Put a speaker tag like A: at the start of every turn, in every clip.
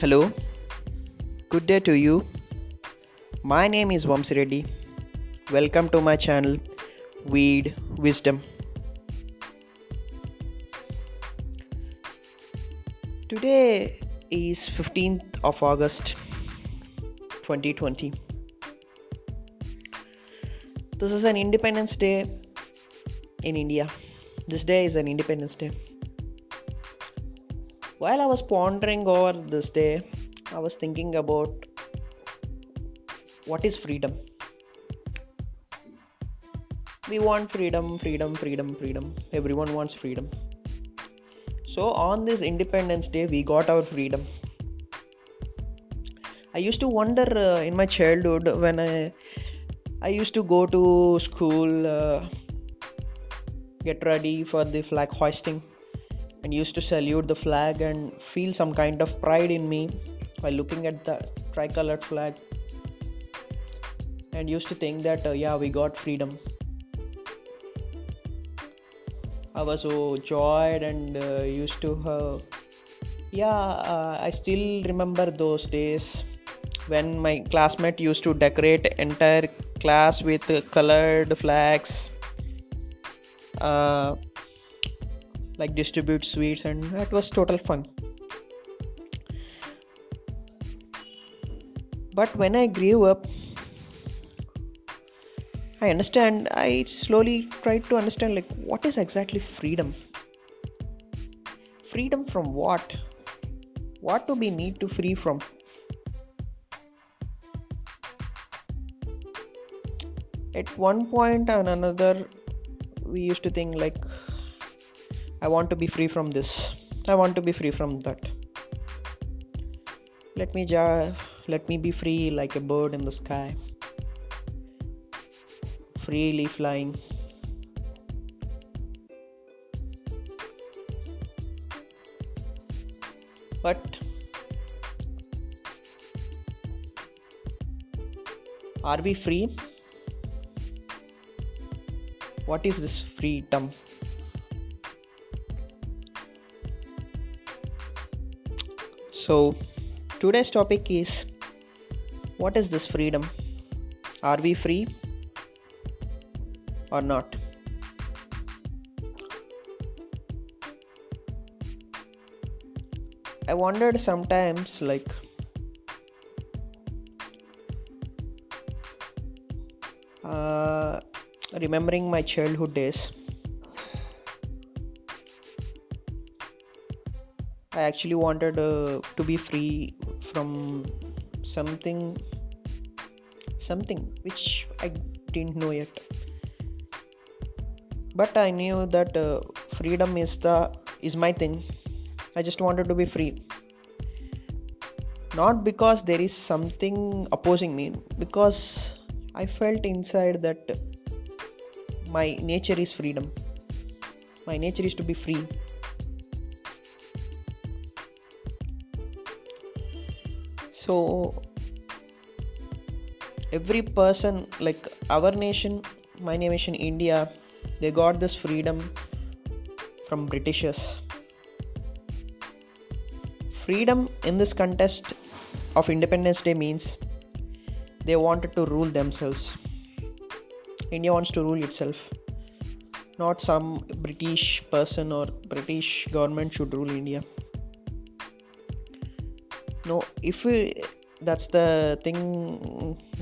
A: Hello, good day to you. My name is Vamsi Reddy. Welcome to my channel Weed Wisdom. Today is 15th of August 2020. This is an Independence Day in India. This day is an Independence Day. While I was pondering over this day, I was thinking about what is freedom. We want freedom, freedom, freedom, freedom. Everyone wants freedom. So, on this Independence Day, we got our freedom. I used to wonder uh, in my childhood when I I used to go to school, uh, get ready for the flag hoisting, and used to salute the flag and feel some kind of pride in me while looking at the tricolored flag. And used to think that, uh, yeah, we got freedom. I was so joyed and uh, used to, uh, yeah, uh, I still remember those days when my classmate used to decorate entire class with colored flags uh, like distribute sweets and that was total fun. But when i grew up i understand i slowly tried to understand like what is exactly freedom? Freedom from what? What do we need to free from? At one point and another we used to think like i want to be free from this. I want to be free from that. Let me ja- let me be free like a bird in the sky. Freely flying. But are we free? What is this freedom so today's topic is what is this freedom? Are we free or not? I wondered sometimes like uh, remembering my childhood days i actually wanted uh, to be free from something something which i didn't know yet. But i knew that uh, freedom is the is my thing. I just wanted to be free. Not because there is something opposing me because i felt inside that my nature is freedom. My nature is to be free so every person like our nation my nation india they got this freedom from britishers. Freedom in this contest of independence day means they wanted to rule themselves. India wants to rule itself. Not some british person or british government should rule india no if we, that's the thing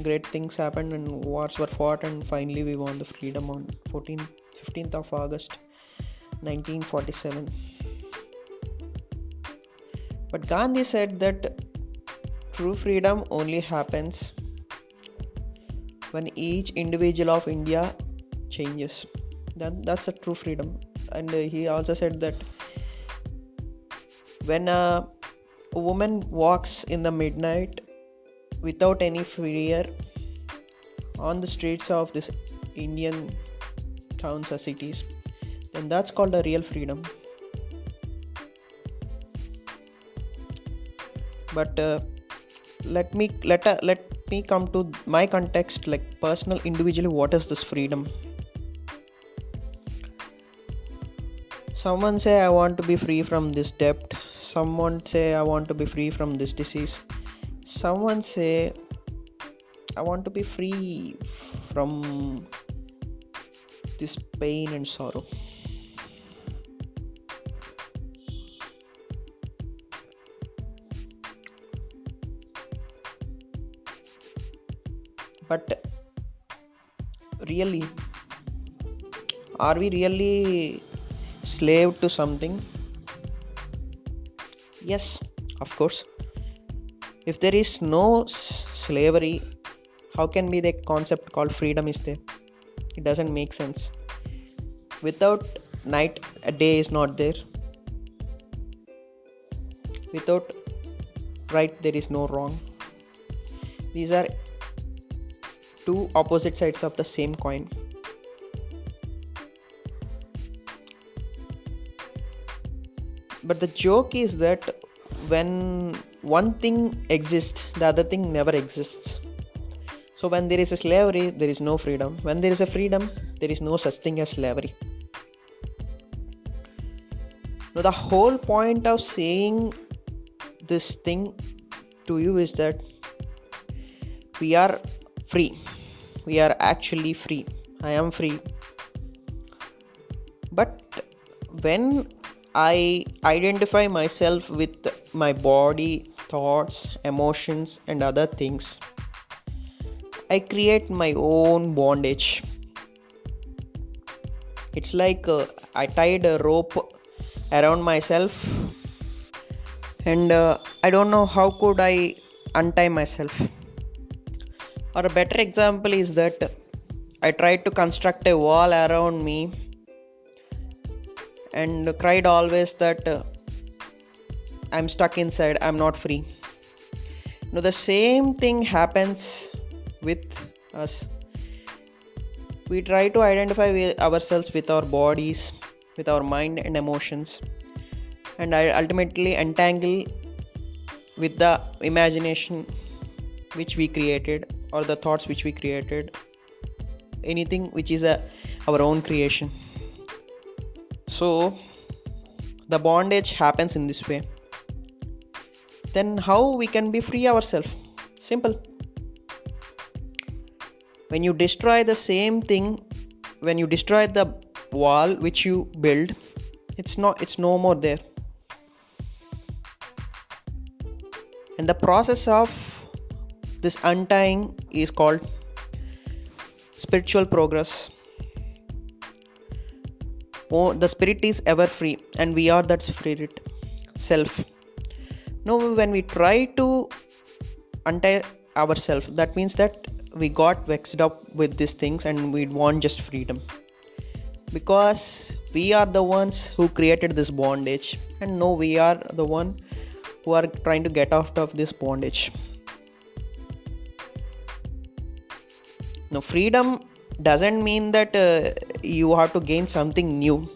A: great things happened and wars were fought and finally we won the freedom on 14th 15th of august 1947 but gandhi said that true freedom only happens when each individual of india changes. That, that's the true freedom. And he also said that when a, a woman walks in the midnight without any fear on the streets of this indian towns or cities. Then that's called a real freedom. But uh, let me let uh, let me come to my context like personal individually what is this freedom? Someone say i want to be free from this debt someone say I want to be free from this disease. Someone say I want to be free from this pain and sorrow. But really, are we really slave to something? Yes, of course. If there is no slavery, how can be the concept called freedom is there? It doesn't make sense. Without night, a day is not there. Without right, there is no wrong. These are two opposite sides of the same coin. But the joke is that when one thing exists the other thing never exists. So when there is a slavery there is no freedom. When there is a freedom there is no such thing as slavery. Now the whole point of saying this thing to you is that we are free. We are actually free. I am free. But when I identify myself with my body, thoughts, emotions, and other things. I create my own bondage. It's like uh, I tied a rope around myself, and uh, I don't know how could I untie myself. Or a better example is that I tried to construct a wall around me and cried always that uh, I'm stuck inside, I'm not free. Now, the same thing happens with us. We try to identify ourselves with our bodies, with our mind and emotions, and I ultimately entangle with the imagination which we created or the thoughts which we created anything which is a, our own creation so the bondage happens in this way. Then how we can be free ourselves? Simple. When you destroy the same thing when you destroy the wall which you build it's not it's no more there. And the process of this untying is called spiritual progress oh, the spirit is ever free and we are that spirit self. Now when we try to untie ourselves that means that we got vexed up with these things and we want just freedom. Because we are the ones who created this bondage and no we are the one who are trying to get out of this bondage. Now freedom doesn't mean that uh, you have to gain something new.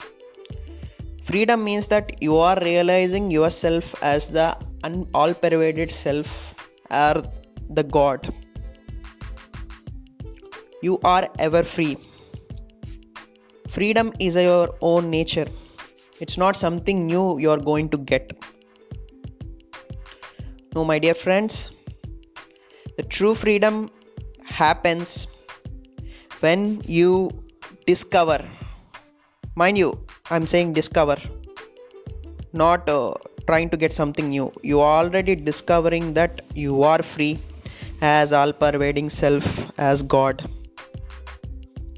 A: Freedom means that you are realizing yourself as the un- all pervaded self or the god. You are ever free. Freedom is your own nature. It's not something new you are going to get. No my dear friends the true freedom happens when you discover mind you i'm saying discover not uh, trying to get something new. You are already discovering that you are free as all pervading self as god.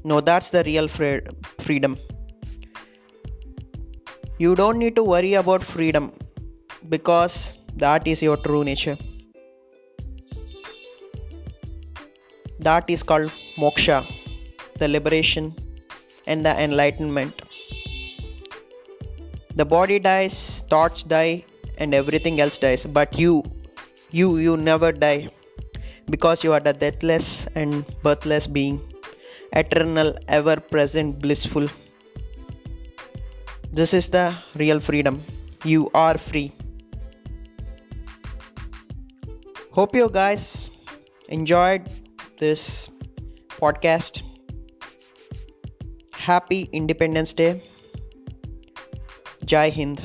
A: No that's the real fre- freedom. You don't need to worry about freedom because that is your true nature. That is called moksha the liberation, and the enlightenment. The body dies, thoughts die, and everything else dies, but you, you, you never die because you are the deathless and birthless being, eternal, ever present, blissful. This is the real freedom. You are free. Hope you guys enjoyed this podcast. Happy Independence Day. Jai Hind.